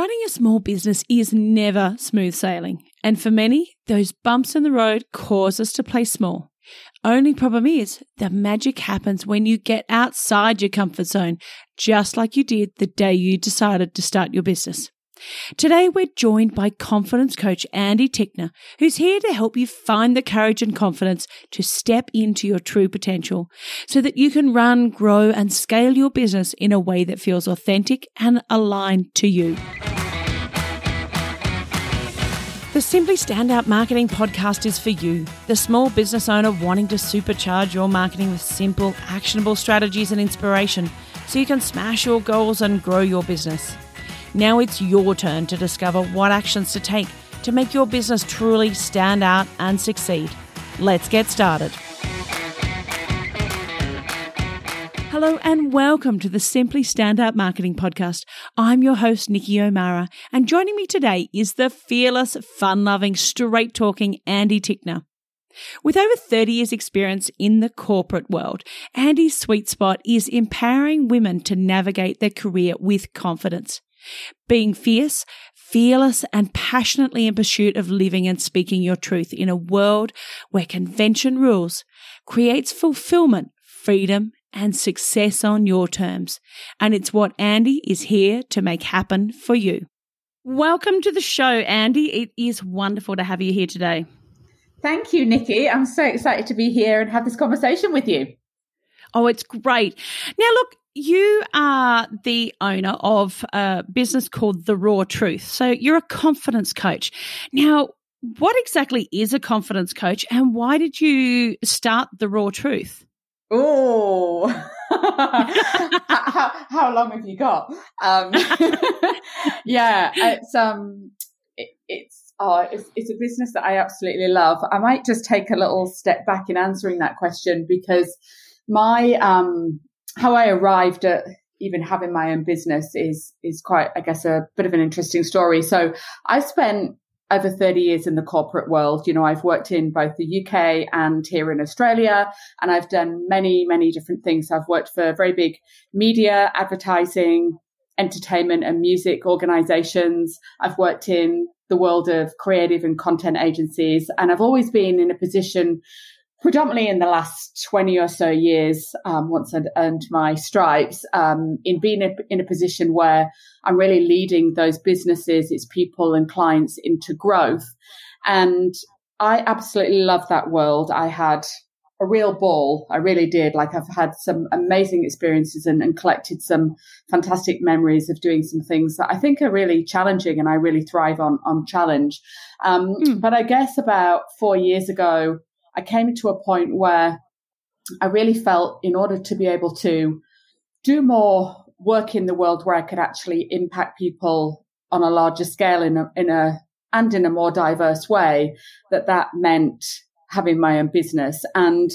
Running a small business is never smooth sailing, and for many, those bumps in the road cause us to play small. Only problem is, the magic happens when you get outside your comfort zone, just like you did the day you decided to start your business. Today, we're joined by confidence coach Andy Tickner, who's here to help you find the courage and confidence to step into your true potential so that you can run, grow, and scale your business in a way that feels authentic and aligned to you. Simply Standout Marketing podcast is for you, the small business owner wanting to supercharge your marketing with simple, actionable strategies and inspiration so you can smash your goals and grow your business. Now it's your turn to discover what actions to take to make your business truly stand out and succeed. Let's get started. Hello and welcome to the Simply Standout Marketing Podcast. I'm your host, Nikki O'Mara, and joining me today is the fearless, fun loving, straight talking Andy Tickner. With over 30 years' experience in the corporate world, Andy's sweet spot is empowering women to navigate their career with confidence. Being fierce, fearless, and passionately in pursuit of living and speaking your truth in a world where convention rules creates fulfillment, freedom, and success on your terms. And it's what Andy is here to make happen for you. Welcome to the show, Andy. It is wonderful to have you here today. Thank you, Nikki. I'm so excited to be here and have this conversation with you. Oh, it's great. Now, look, you are the owner of a business called The Roar Truth. So you're a confidence coach. Now, what exactly is a confidence coach and why did you start The Roar Truth? Oh, how, how, long have you got? Um, yeah, it's um, it, it's oh, it's, it's a business that I absolutely love. I might just take a little step back in answering that question because my um how I arrived at even having my own business is is quite, I guess, a bit of an interesting story. So I spent over 30 years in the corporate world. You know, I've worked in both the UK and here in Australia, and I've done many, many different things. I've worked for very big media, advertising, entertainment, and music organizations. I've worked in the world of creative and content agencies, and I've always been in a position predominantly in the last 20 or so years, um, once I'd earned my stripes, um, in being a, in a position where I'm really leading those businesses, its people and clients into growth. And I absolutely love that world. I had a real ball. I really did. Like I've had some amazing experiences and, and collected some fantastic memories of doing some things that I think are really challenging and I really thrive on, on challenge. Um, mm. But I guess about four years ago, I came to a point where I really felt in order to be able to do more work in the world where I could actually impact people on a larger scale in a, in a, and in a more diverse way, that that meant having my own business and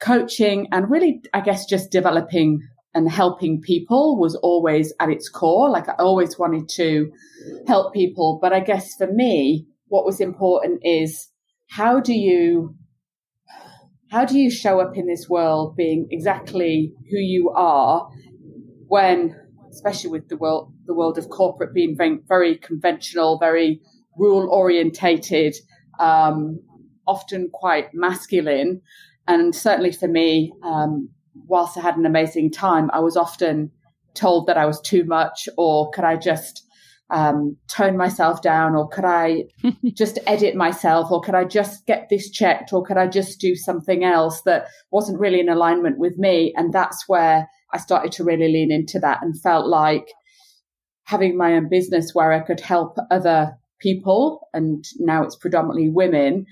coaching and really, I guess, just developing and helping people was always at its core. Like I always wanted to help people. But I guess for me, what was important is how do you how do you show up in this world being exactly who you are when especially with the world the world of corporate being very, very conventional very rule orientated um, often quite masculine? And certainly for me um, whilst i had an amazing time i was often told that i was too much or could i just um, tone myself down or could I just edit myself or could I just get this checked or could I just do something else that wasn't really in alignment with me? And that's where I started to really lean into that and felt like having my own business where I could help other people and now it's predominantly women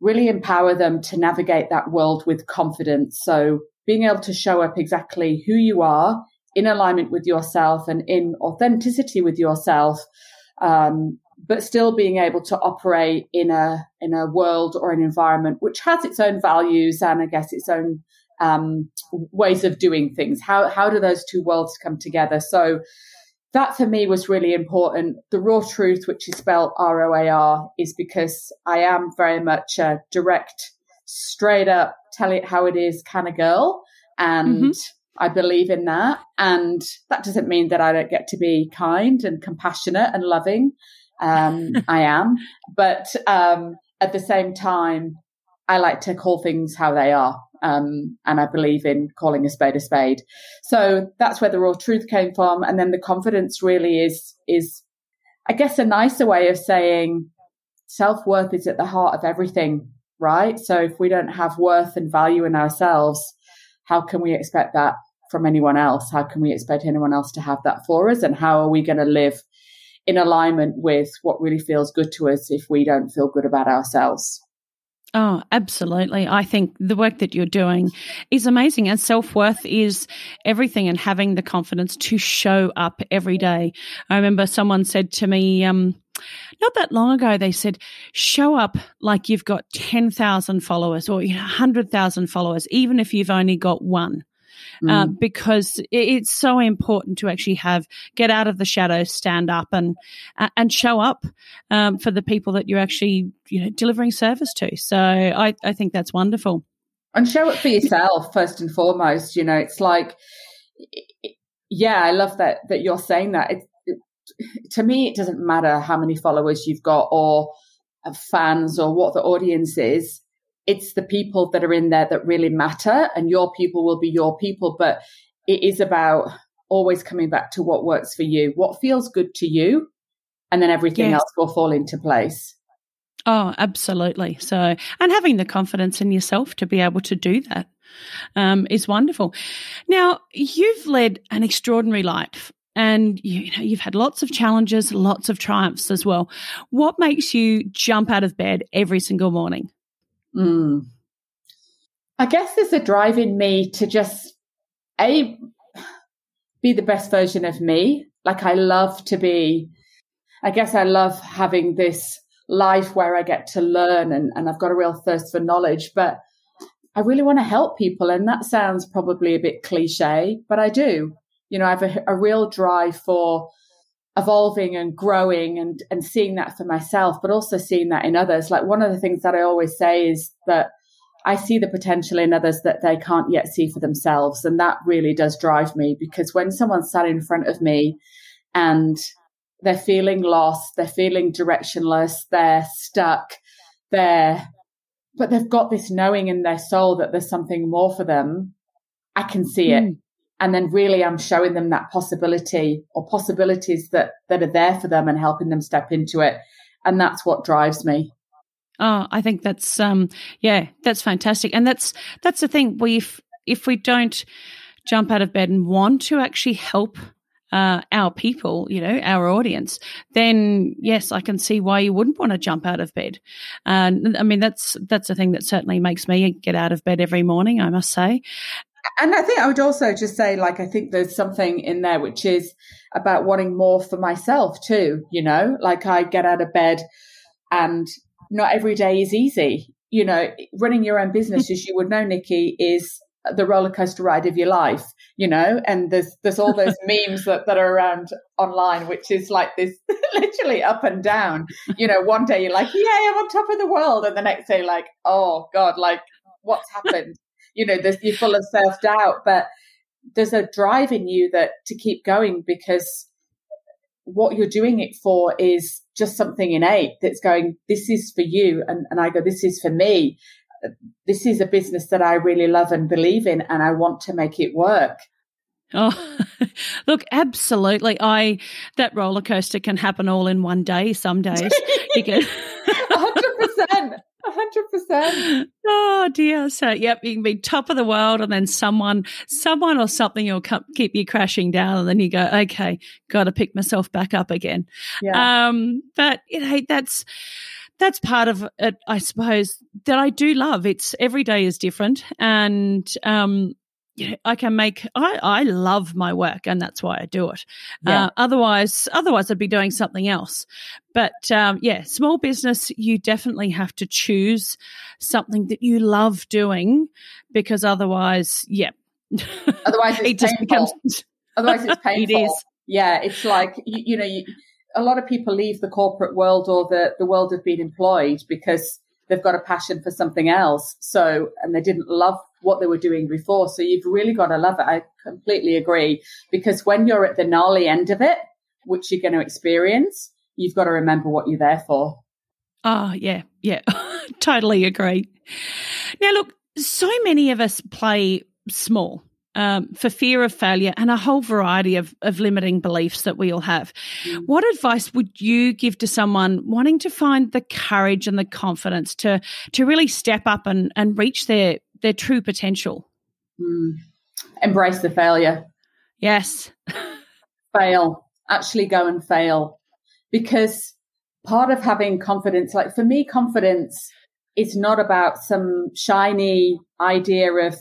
really empower them to navigate that world with confidence. So being able to show up exactly who you are in alignment with yourself and in authenticity with yourself, um, but still being able to operate in a in a world or an environment which has its own values and I guess its own um, ways of doing things. How how do those two worlds come together? So that for me was really important. The roar truth, which is spelled R O A R, is because I am very much a direct, straight up, tell it how it is kind of girl. And mm-hmm I believe in that. And that doesn't mean that I don't get to be kind and compassionate and loving. Um, I am. But um, at the same time, I like to call things how they are. Um, and I believe in calling a spade a spade. So that's where the roar truth came from. And then the confidence really is, is, I guess, a nicer way of saying self worth is at the heart of everything, right? So if we don't have worth and value in ourselves, how can we expect that from anyone else? How can we expect anyone else to have that for us? And how are we going to live in alignment with what really feels good to us if we don't feel good about ourselves? Oh, absolutely. I think the work that you're doing is amazing. And self worth is everything and having the confidence to show up every day. I remember someone said to me, um, not that long ago, they said, show up like you've got 10,000 followers or you know, 100,000 followers, even if you've only got one. Uh, mm. uh, because it's so important to actually have get out of the shadows, stand up, and uh, and show up um, for the people that you're actually you know delivering service to. So I I think that's wonderful. And show it for yourself first and foremost. You know, it's like, yeah, I love that that you're saying that. It, it, to me, it doesn't matter how many followers you've got or fans or what the audience is it's the people that are in there that really matter and your people will be your people but it is about always coming back to what works for you what feels good to you and then everything yes. else will fall into place. Oh absolutely. So and having the confidence in yourself to be able to do that um, is wonderful. Now you've led an extraordinary life and you, you know you've had lots of challenges lots of triumphs as well. What makes you jump out of bed every single morning Mm. I guess there's a drive in me to just a be the best version of me. Like I love to be. I guess I love having this life where I get to learn and, and I've got a real thirst for knowledge, but I really want to help people. And that sounds probably a bit cliche, but I do. You know, I have a, a real drive for evolving and growing and, and seeing that for myself, but also seeing that in others. Like one of the things that I always say is that I see the potential in others that they can't yet see for themselves. And that really does drive me because when someone's sat in front of me and they're feeling lost, they're feeling directionless, they're stuck, they're, but they've got this knowing in their soul that there's something more for them. I can see mm. it. Hmm and then really I'm showing them that possibility or possibilities that that are there for them and helping them step into it and that's what drives me oh I think that's um yeah that's fantastic and that's that's the thing we if, if we don't jump out of bed and want to actually help uh, our people, you know, our audience, then yes, I can see why you wouldn't want to jump out of bed. And I mean, that's that's the thing that certainly makes me get out of bed every morning. I must say, and I think I would also just say, like, I think there's something in there which is about wanting more for myself too. You know, like I get out of bed and not every day is easy. You know, running your own business, as you would know, Nikki, is the roller coaster ride of your life, you know, and there's there's all those memes that, that are around online, which is like this literally up and down. You know, one day you're like, Yay, I'm on top of the world, and the next day like, oh God, like what's happened? You know, you're full of self doubt, but there's a drive in you that to keep going because what you're doing it for is just something innate that's going, this is for you. And, and I go, this is for me. This is a business that I really love and believe in, and I want to make it work. Oh, look, absolutely. I that roller coaster can happen all in one day. Some days you. Hundred percent hundred percent. Oh dear. So yep, you can be top of the world, and then someone, someone or something will come, keep you crashing down, and then you go, okay, got to pick myself back up again. Yeah. Um, but you know, that's that's part of it, I suppose, that I do love. It's every day is different, and um, I can make. I, I love my work, and that's why I do it. Yeah. Uh, otherwise, otherwise I'd be doing something else. But um, yeah, small business, you definitely have to choose something that you love doing, because otherwise, yeah, otherwise it just becomes. Otherwise, it's painful. it is. Yeah, it's like you, you know, you, a lot of people leave the corporate world or the the world of being employed because they've got a passion for something else. So, and they didn't love what they were doing before. So you've really got to love it. I completely agree. Because when you're at the gnarly end of it, which you're going to experience, you've got to remember what you're there for. Oh, yeah, yeah, totally agree. Now, look, so many of us play small um, for fear of failure and a whole variety of, of limiting beliefs that we all have. Mm. What advice would you give to someone wanting to find the courage and the confidence to to really step up and, and reach their their true potential? Mm. Embrace the failure. Yes. fail. Actually go and fail. Because part of having confidence, like for me, confidence is not about some shiny idea of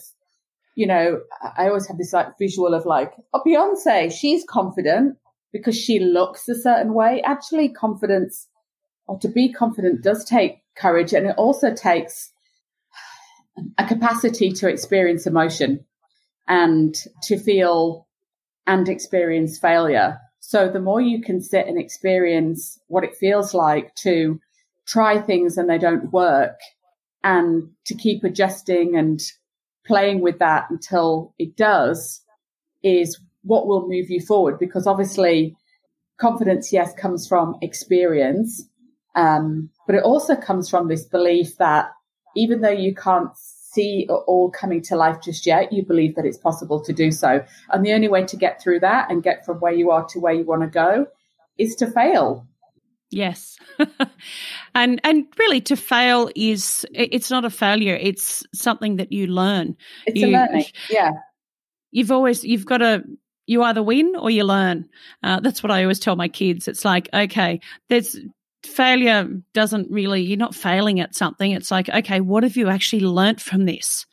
you know, I always have this like visual of like, oh, Beyonce, she's confident because she looks a certain way. Actually, confidence or to be confident does take courage and it also takes a capacity to experience emotion and to feel and experience failure. So the more you can sit and experience what it feels like to try things and they don't work and to keep adjusting and playing with that until it does is what will move you forward. Because obviously confidence yes comes from experience um, but it also comes from this belief that even though you can't see it all coming to life just yet you believe that it's possible to do so. And the only way to get through that and get from where you are to where you want to go is to fail Yes. and and really to fail is it's not a failure, it's something that you learn. It's you, a learning. Yeah. You've always you've got to you either win or you learn. Uh, that's what I always tell my kids. It's like, okay, there's failure doesn't really you're not failing at something. It's like, okay, what have you actually learnt from this?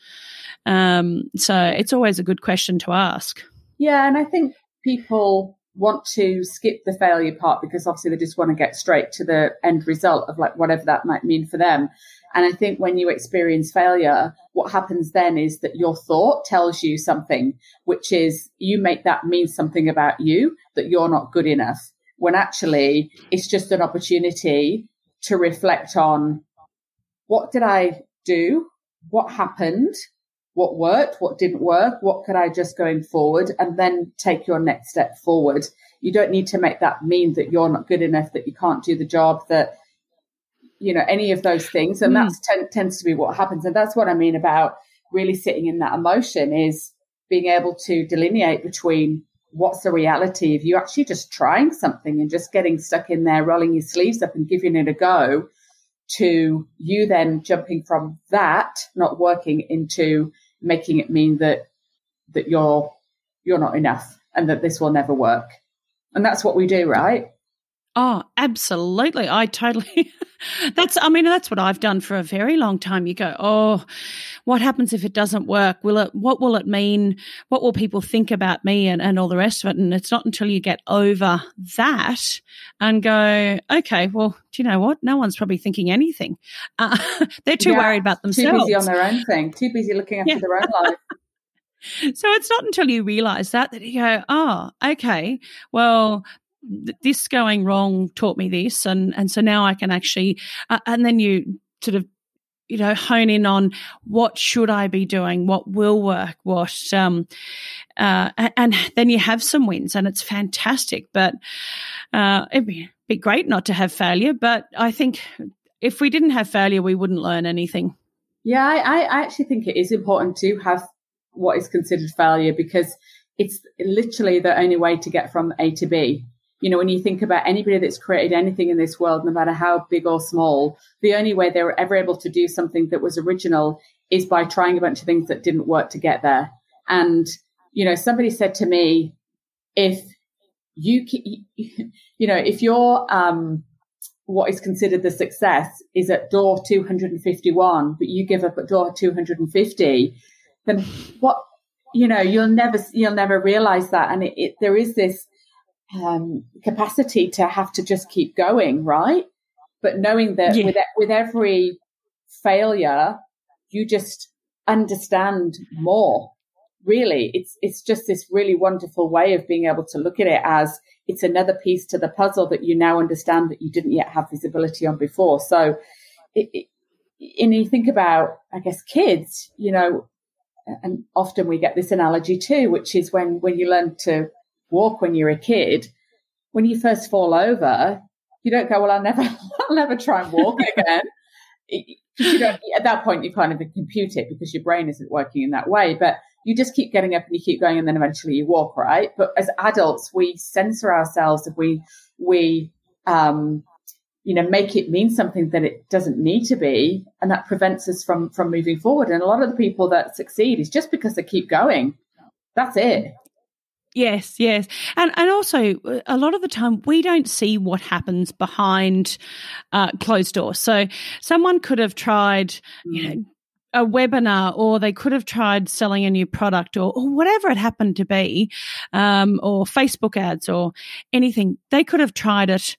Um, so it's always a good question to ask. Yeah, and I think people want to skip the failure part because obviously they just want to get straight to the end result of like whatever that might mean for them. And I think when you experience failure, what happens then is that your thought tells you something, which is you make that mean something about you, that you're not good enough, when actually it's just an opportunity to reflect on what did I do? What happened? What worked, what didn't work, what could I just going forward, and then take your next step forward. You don't need to make that mean that you're not good enough, that you can't do the job, that you know any of those things, and mm. that tends to be what happens. And that's what I mean about really sitting in that emotion is being able to delineate between what's the reality of you actually just trying something and just getting stuck in there, rolling your sleeves up and giving it a go, to you then jumping from that not working into making it mean that that you're you're not enough and that this will never work. And that's what we do, right? Oh, absolutely. I totally That's I mean that's what I've done for a very long time. You go, "Oh, what happens if it doesn't work? Will it what will it mean? What will people think about me and and all the rest of it?" And it's not until you get over that and go, "Okay, well, do you know what? No one's probably thinking anything. Uh, they're too yeah, worried about themselves. Too busy on their own thing. Too busy looking after yeah. their own life." So it's not until you realize that that you go, oh, okay, well, this going wrong taught me this and and so now i can actually uh, and then you sort of you know hone in on what should i be doing what will work what um uh and, and then you have some wins and it's fantastic but uh it'd be, be great not to have failure but i think if we didn't have failure we wouldn't learn anything. Yeah i i actually think it is important to have what is considered failure because it's literally the only way to get from a to b you know, when you think about anybody that's created anything in this world, no matter how big or small, the only way they were ever able to do something that was original is by trying a bunch of things that didn't work to get there. And, you know, somebody said to me, if you, you know, if your, um, what is considered the success is at door 251, but you give up at door 250, then what, you know, you'll never, you'll never realize that. And it, it, there is this, um, capacity to have to just keep going, right? But knowing that yeah. with with every failure, you just understand more. Really, it's it's just this really wonderful way of being able to look at it as it's another piece to the puzzle that you now understand that you didn't yet have visibility on before. So, it, it, and you think about, I guess, kids, you know, and often we get this analogy too, which is when, when you learn to walk when you're a kid, when you first fall over, you don't go, well, I'll never, I'll never try and walk again. you don't, at that point, you kind of compute it because your brain isn't working in that way. But you just keep getting up and you keep going, and then eventually you walk, right? But as adults, we censor ourselves if we we um, you know make it mean something that it doesn't need to be, and that prevents us from from moving forward. And a lot of the people that succeed is just because they keep going. That's it. Yes, yes. And and also a lot of the time we don't see what happens behind uh, closed doors. So someone could have tried, you mm. know, a webinar or they could have tried selling a new product or, or whatever it happened to be, um, or Facebook ads or anything. They could have tried it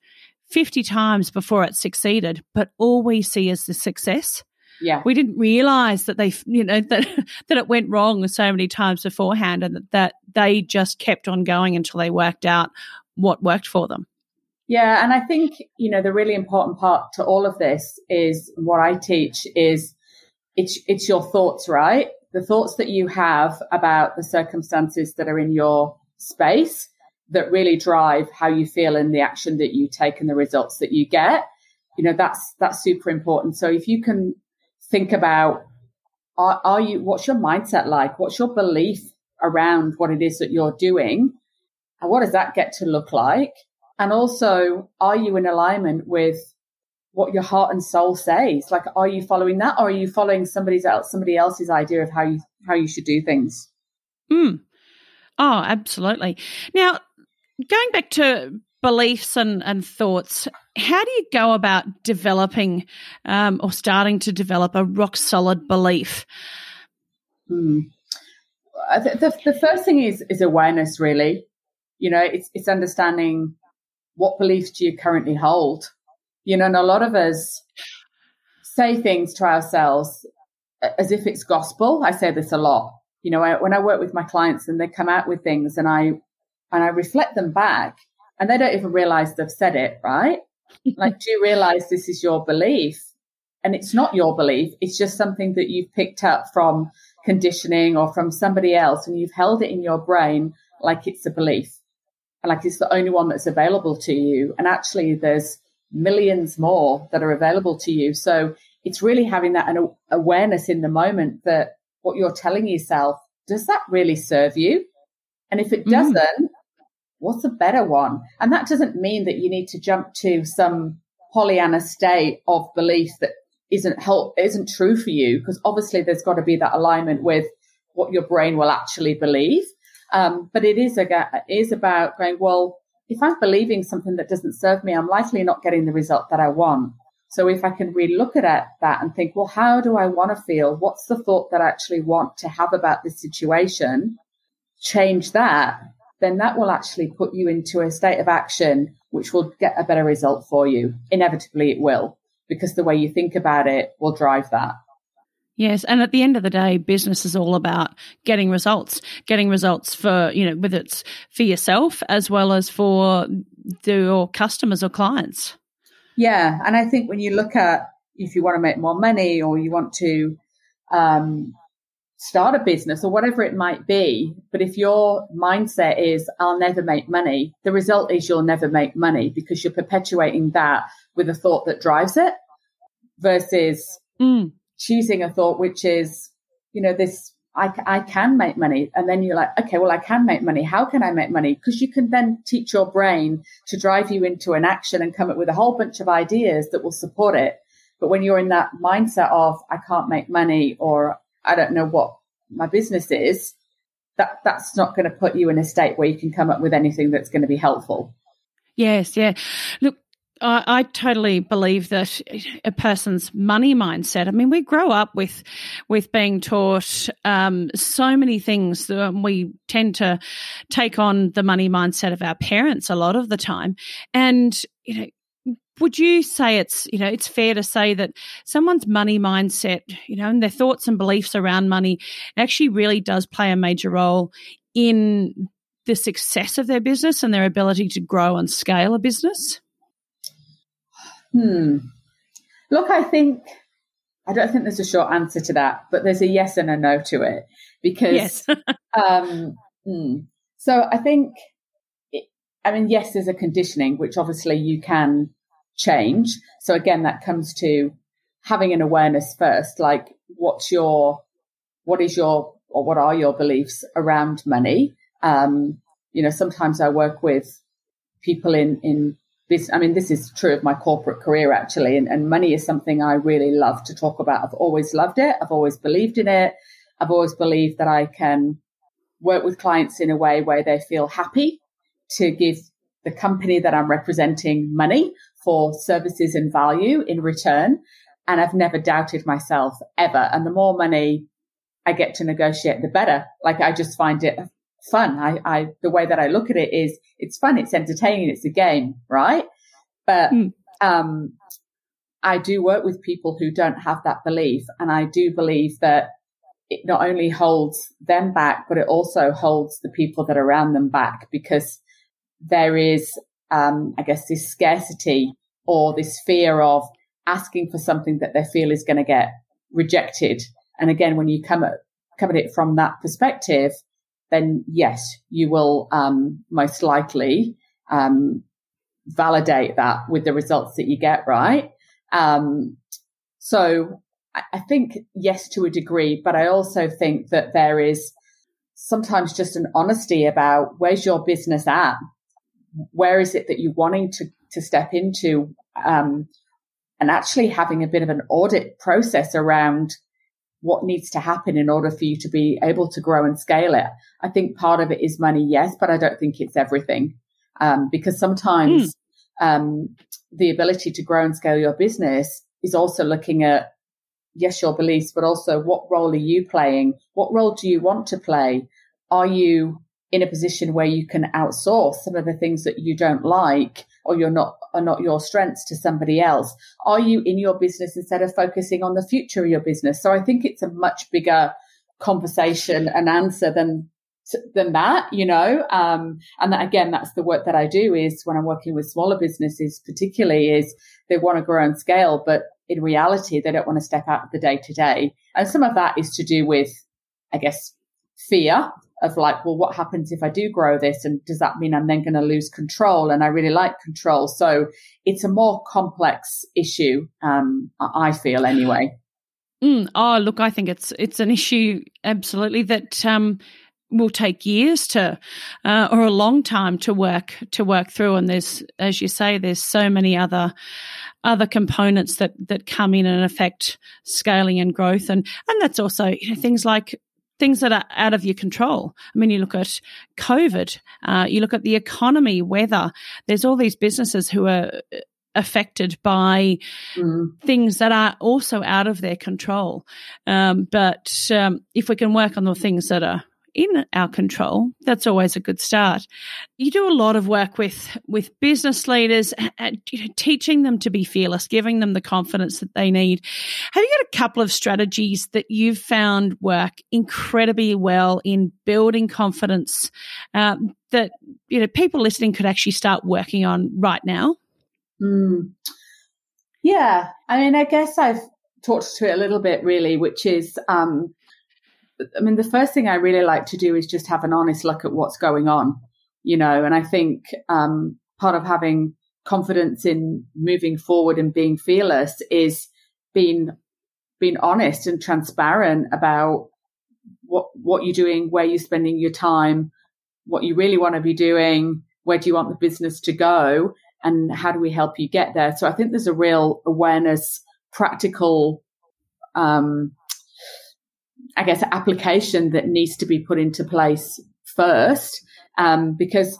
50 times before it succeeded, but all we see is the success. Yeah. We didn't realize that they, you know, that, that it went wrong so many times beforehand and that, that they just kept on going until they worked out what worked for them. Yeah. And I think, you know, the really important part to all of this is what I teach is it's, it's your thoughts, right? The thoughts that you have about the circumstances that are in your space that really drive how you feel and the action that you take and the results that you get. You know, that's, that's super important. So if you can think about, are, are you, what's your mindset like? What's your belief around what it is that you're doing? And what does that get to look like? And also, are you in alignment with what your heart and soul says. Like, are you following that, or are you following somebody's else somebody else's idea of how you how you should do things? Hmm. Oh, absolutely. Now, going back to beliefs and, and thoughts, how do you go about developing um, or starting to develop a rock solid belief? Hmm. The, the, first thing is is awareness. Really, you know, it's it's understanding what beliefs do you currently hold you know, and a lot of us say things to ourselves as if it's gospel. I say this a lot. You know, I, when I work with my clients and they come out with things and I and I reflect them back and they don't even realize they've said it, right? like, do you realize this is your belief? And it's not your belief. It's just something that you've picked up from conditioning or from somebody else and you've held it in your brain like it's a belief and like it's the only one that's available to you. And actually there's millions more that are available to you. So it's really having that an awareness in the moment that what you're telling yourself, does that really serve you? And if it mm. doesn't, mm. What's a better one? And that doesn't mean that you need to jump to some Pollyanna state of belief that isn't help isn't true for you because obviously there's got to be that alignment with what your brain will actually believe. Um, but it is a, is about going well if I'm believing something that doesn't serve me, I'm likely not getting the result that I want. So if I can really look at that and think, well, how do I want to feel? What's the thought that I actually want to have about this situation? Change that, then that will actually put you into a state of action, which will get a better result for you. Inevitably it will, because the way you think about it will drive that. Yes, and at the end of the day, business is all about getting results, getting results for you know whether it's for yourself as well as for your customers or clients. Yeah, and I think when you look at if you want to make more money or you want to um, start a business or whatever it might be, but if your mindset is "I'll never make money," the result is you'll never make money because you're perpetuating that with a thought that drives it versus. Mm choosing a thought which is, you know, this, I, I can make money. And then you're like, okay, well, I can make money. How can I make money? Because you can then teach your brain to drive you into an action and come up with a whole bunch of ideas that will support it. But when you're in that mindset of, I can't make money or I don't know what my business is, that, that's not going to put you in a state where you can come up with anything that's going to be helpful. Yes, yeah. Look, I, I, totally believe that a person's money mindset. I mean, we grow up with with being taught um, so many things. That we tend to take on the money mindset of our parents a lot of the time, and you know. Would you say it's you know it's fair to say that someone's money mindset you know and their thoughts and beliefs around money actually really does play a major role in the success of their business and their ability to grow and scale a business? Hmm. Look, I think I don't think there's a short answer to that, but there's a yes and a no to it because, yes. um, mm, so I think, I mean, yes, there's a conditioning, which obviously you can change. So again, that comes to having an awareness first, like what's your, what is your, or what are your beliefs around money? Um, you know, sometimes I work with people in, in this, I mean, this is true of my corporate career actually, and, and money is something I really love to talk about. I've always loved it. I've always believed in it. I've always believed that I can work with clients in a way where they feel happy to give the company that I'm representing money for services and value in return. And I've never doubted myself ever. And the more money I get to negotiate, the better. Like I just find it fun. I, I, the way that I look at it is it's fun. It's entertaining. It's a game, right? But, mm. um, I do work with people who don't have that belief. And I do believe that it not only holds them back, but it also holds the people that are around them back because there is, um, I guess, this scarcity or this fear of asking for something that they feel is going to get rejected. And again, when you come at, come at it from that perspective, then yes, you will um, most likely um, validate that with the results that you get, right? Um, so I think yes to a degree, but I also think that there is sometimes just an honesty about where's your business at? Where is it that you're wanting to, to step into? Um, and actually having a bit of an audit process around what needs to happen in order for you to be able to grow and scale it. I think part of it is money, yes, but I don't think it's everything. Um, because sometimes, mm. um, the ability to grow and scale your business is also looking at, yes, your beliefs, but also what role are you playing? What role do you want to play? Are you in a position where you can outsource some of the things that you don't like or you're not are not your strengths to somebody else? Are you in your business instead of focusing on the future of your business? So I think it's a much bigger conversation and answer than than that, you know. Um, and that, again, that's the work that I do is when I'm working with smaller businesses, particularly is they want to grow and scale, but in reality, they don't want to step out of the day to day. And some of that is to do with, I guess, fear of like, well, what happens if I do grow this? And does that mean I'm then going to lose control? And I really like control. So it's a more complex issue. Um, I feel anyway. Mm, oh, look, I think it's, it's an issue absolutely that, um, will take years to uh, or a long time to work to work through and there's as you say there's so many other other components that that come in and affect scaling and growth and and that's also you know things like things that are out of your control. I mean, you look at COVID, uh, you look at the economy, weather. There's all these businesses who are uh, affected by mm. things that are also out of their control. Um, but um, if we can work on the things that are in our control, that's always a good start. You do a lot of work with with business leaders, and, you know, teaching them to be fearless, giving them the confidence that they need. Have you got a couple of strategies that you've found work incredibly well in building confidence um, that you know people listening could actually start working on right now? Mm. Yeah, I mean, I guess I've talked to it a little bit, really, which is um, I mean, the first thing I really like to do is just have an honest look at what's going on, you know, and I think um, part of having confidence in moving forward and being fearless is being being honest and transparent about what what you're doing, where you're spending your time, what you really want to be doing, where do you want the business to go, and how do we help you get there. So I think there's a real awareness, practical um, I guess, application that needs to be put into place first. Um, because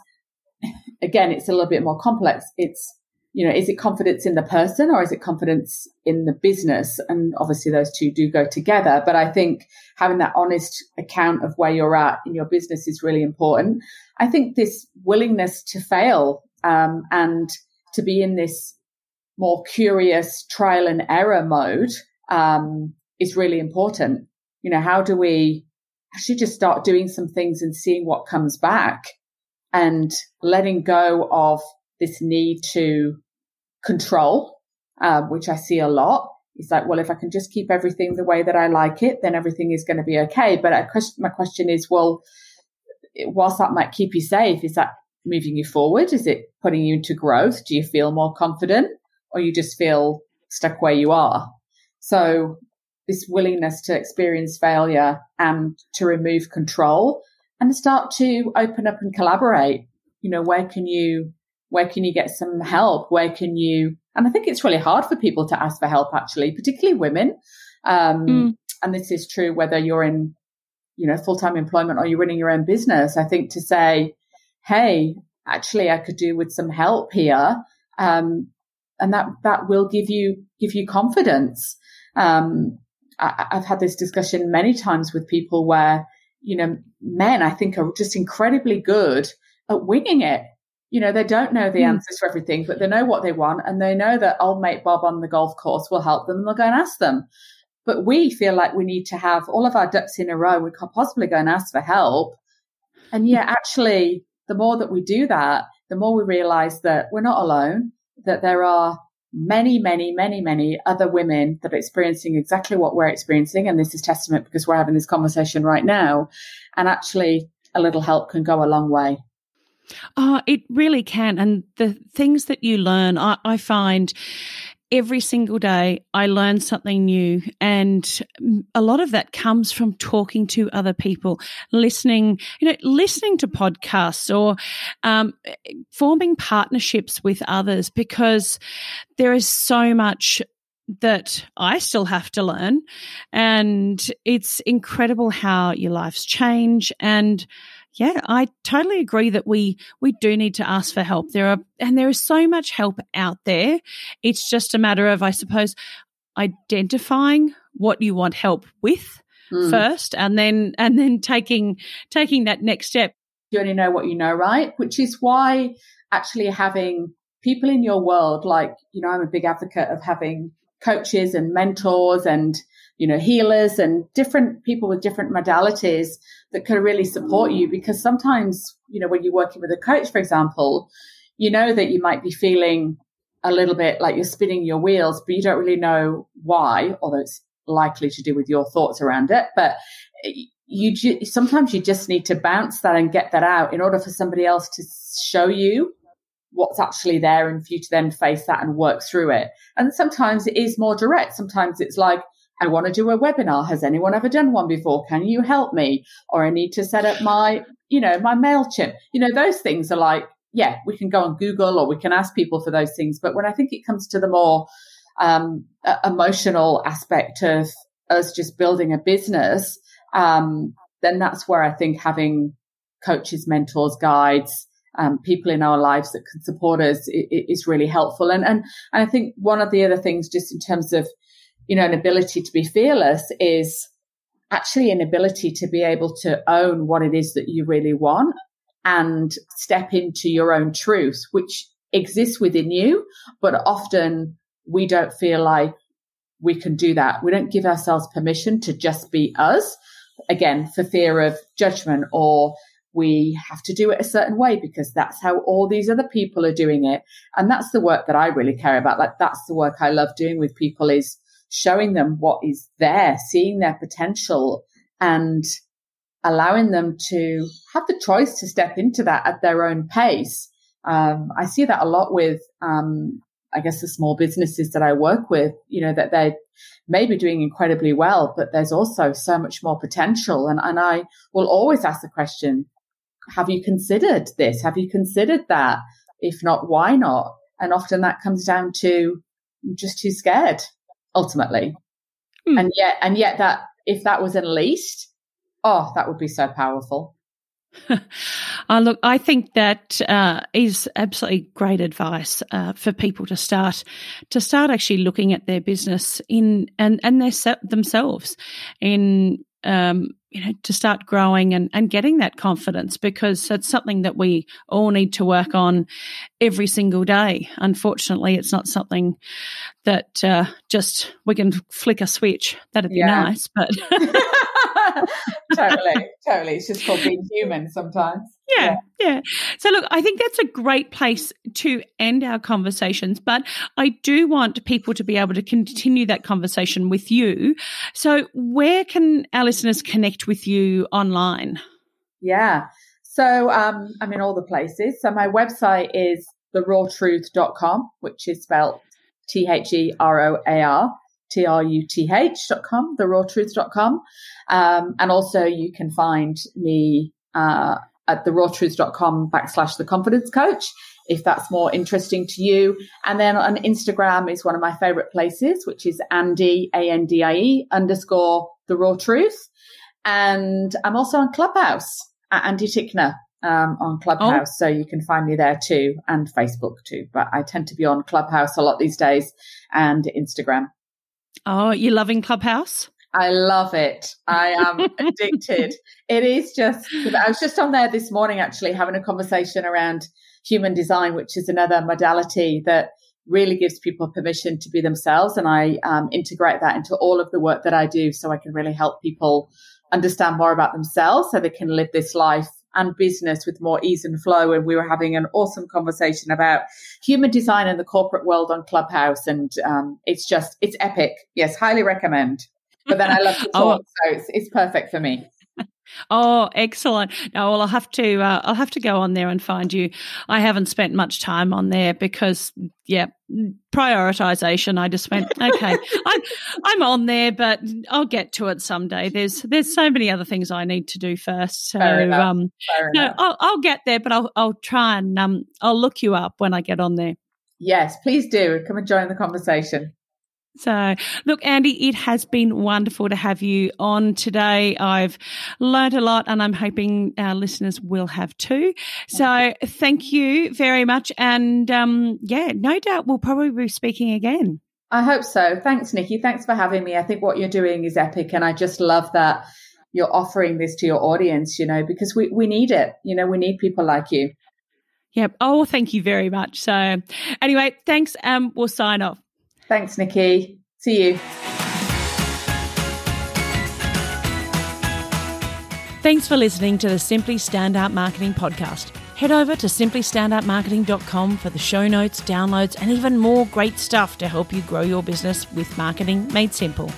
again, it's a little bit more complex. It's, you know, is it confidence in the person or is it confidence in the business? And obviously those two do go together. But I think having that honest account of where you're at in your business is really important. I think this willingness to fail, um, and to be in this more curious trial and error mode, um, is really important you know, how do we actually just start doing some things and seeing what comes back and letting go of this need to control, uh, which I see a lot. It's like, well, if I can just keep everything the way that I like it, then everything is going to be okay. But I, my question is, well, whilst that might keep you safe, is that moving you forward? Is it putting you into growth? Do you feel more confident or you just feel stuck where you are? So this willingness to experience failure and to remove control and start to open up and collaborate. You know, where can you, where can you get some help? Where can you, and I think it's really hard for people to ask for help, actually, particularly women. Um, mm. and this is true whether you're in, you know, full-time employment or you're running your own business. I think to say, Hey, actually I could do with some help here. Um, and that, that will give you, give you confidence. Um, I, I've had this discussion many times with people where, you know, men I think are just incredibly good at winging it. You know, they don't know the mm. answers to everything, but they know what they want and they know that old mate Bob on the golf course will help them and they'll go and ask them. But we feel like we need to have all of our ducks in a row. We can't possibly go and ask for help. And yet actually the more that we do that, the more we realize that we're not alone, that there are many, many, many, many other women that are experiencing exactly what we're experiencing. And this is testament because we're having this conversation right now. And actually, a little help can go a long way. Oh, it really can. And the things that you learn, I, I find every single day I learn something new. And a lot of that comes from talking to other people, listening, you know, listening to podcasts or um, forming partnerships with others because there is so much that I still have to learn. And it's incredible how your lives change and yeah, I totally agree that we we do need to ask for help. There are and there is so much help out there. It's just a matter of I suppose identifying what you want help with mm. first and then and then taking taking that next step. You only know what you know, right? Which is why actually having people in your world like, you know, I'm a big advocate of having coaches and mentors and you know, healers and different people with different modalities that can really support you because sometimes, you know, when you're working with a coach, for example, you know that you might be feeling a little bit like you're spinning your wheels, but you don't really know why, although it's likely to do with your thoughts around it. But eh, you ju- sometimes you just need to bounce that and get that out in order for somebody else to show you what's actually there and for you to then face that and work through it. And sometimes it is more direct. Sometimes it's like, I want to do a webinar. Has anyone ever done one before? Can you help me? Or I need to set up my, you know, my MailChimp. You know, those things are like, yeah, we can go on Google or we can ask people for those things. But when I think it comes to the more um, emotional aspect of us just building a business, um, then that's where I think having coaches, mentors, guides, um, people in our lives that can support us is really helpful. And, and, and I think one of the other things, just in terms of you know, an ability to be fearless is actually an ability to be able to own what it is that you really want and step into your own truth, which exists within you, but often we don't feel like we can do that. We don't give ourselves permission to just be us again for fear of judgment or we have to do it a certain way because that's how all these other people are doing it. And that's the work that I really care about. Like that's the work I love doing with people is showing them what is there, seeing their potential and allowing them to have the choice to step into that at their own pace. Um, I see that a lot with, um, I guess the small businesses that I work with, you know, that they may be doing incredibly well, but there's also so much more potential. And, and I will always ask the question, have you considered this? Have you considered that? If not, why not? And often that comes down to just too scared ultimately. Hmm. And yet, and yet that if that was unleashed, oh, that would be so powerful. uh, look, I think that uh, is absolutely great advice uh, for people to start to start actually looking at their business in and and their themselves in um, you know, to start growing and, and getting that confidence because it's something that we all need to work on every single day. Unfortunately, it's not something that uh, just we can flick a switch. That'd be yeah. nice, but totally, totally. It's just called being human sometimes. Yeah, yeah, yeah. So, look, I think that's a great place to end our conversations, but I do want people to be able to continue that conversation with you. So, where can our listeners connect with you online? Yeah. So, um, I'm in all the places. So, my website is theroartruth.com, which is spelled T H E R O A R. T-R-U-T-H.com, theroartruth.com. Um, and also you can find me, uh, at theroartruth.com backslash the confidence coach if that's more interesting to you. And then on Instagram is one of my favorite places, which is Andie, A-N-D-I-E underscore the roar truth. And I'm also on Clubhouse at Andie Tickner. Um, on Clubhouse, oh. so you can find me there too, and Facebook too. But I tend to be on Clubhouse a lot these days, and Instagram. Oh, you're loving Clubhouse? I love it. I am addicted. It is just, I was just on there this morning actually having a conversation around human design, which is another modality that really gives people permission to be themselves. And I um, integrate that into all of the work that I do so I can really help people understand more about themselves so they can live this life and business with more ease and flow. And we were having an awesome conversation about human design in the corporate world on Clubhouse. And um, it's just, it's epic. Yes, highly recommend. But then I love to oh. talk, oh. so it's, it's perfect for me. Oh, excellent! No, well, I'll have to uh, I'll have to go on there and find you. I haven't spent much time on there because, yeah, prioritization. I just went okay. I'm I'm on there, but I'll get to it someday. There's there's so many other things I need to do first. So um, no, I'll, I'll get there, but I'll I'll try and um I'll look you up when I get on there. Yes, please do. Come and join the conversation. So, look, Andie, it has been wonderful to have you on today. I've learned a lot and I'm hoping our listeners will have too. So, thank you very much. And um, yeah, no doubt we'll probably be speaking again. I hope so. Thanks, Nikki. Thanks for having me. I think what you're doing is epic. And I just love that you're offering this to your audience, you know, because we, we need it. You know, we need people like you. Yep. Oh, thank you very much. So, anyway, thanks. Um, we'll sign off. Thanks, Nikki. See you. Thanks for listening to the Simply Standout Marketing Podcast. Head over to simplystandoutmarketing.com for the show notes, downloads, and even more great stuff to help you grow your business with marketing made simple.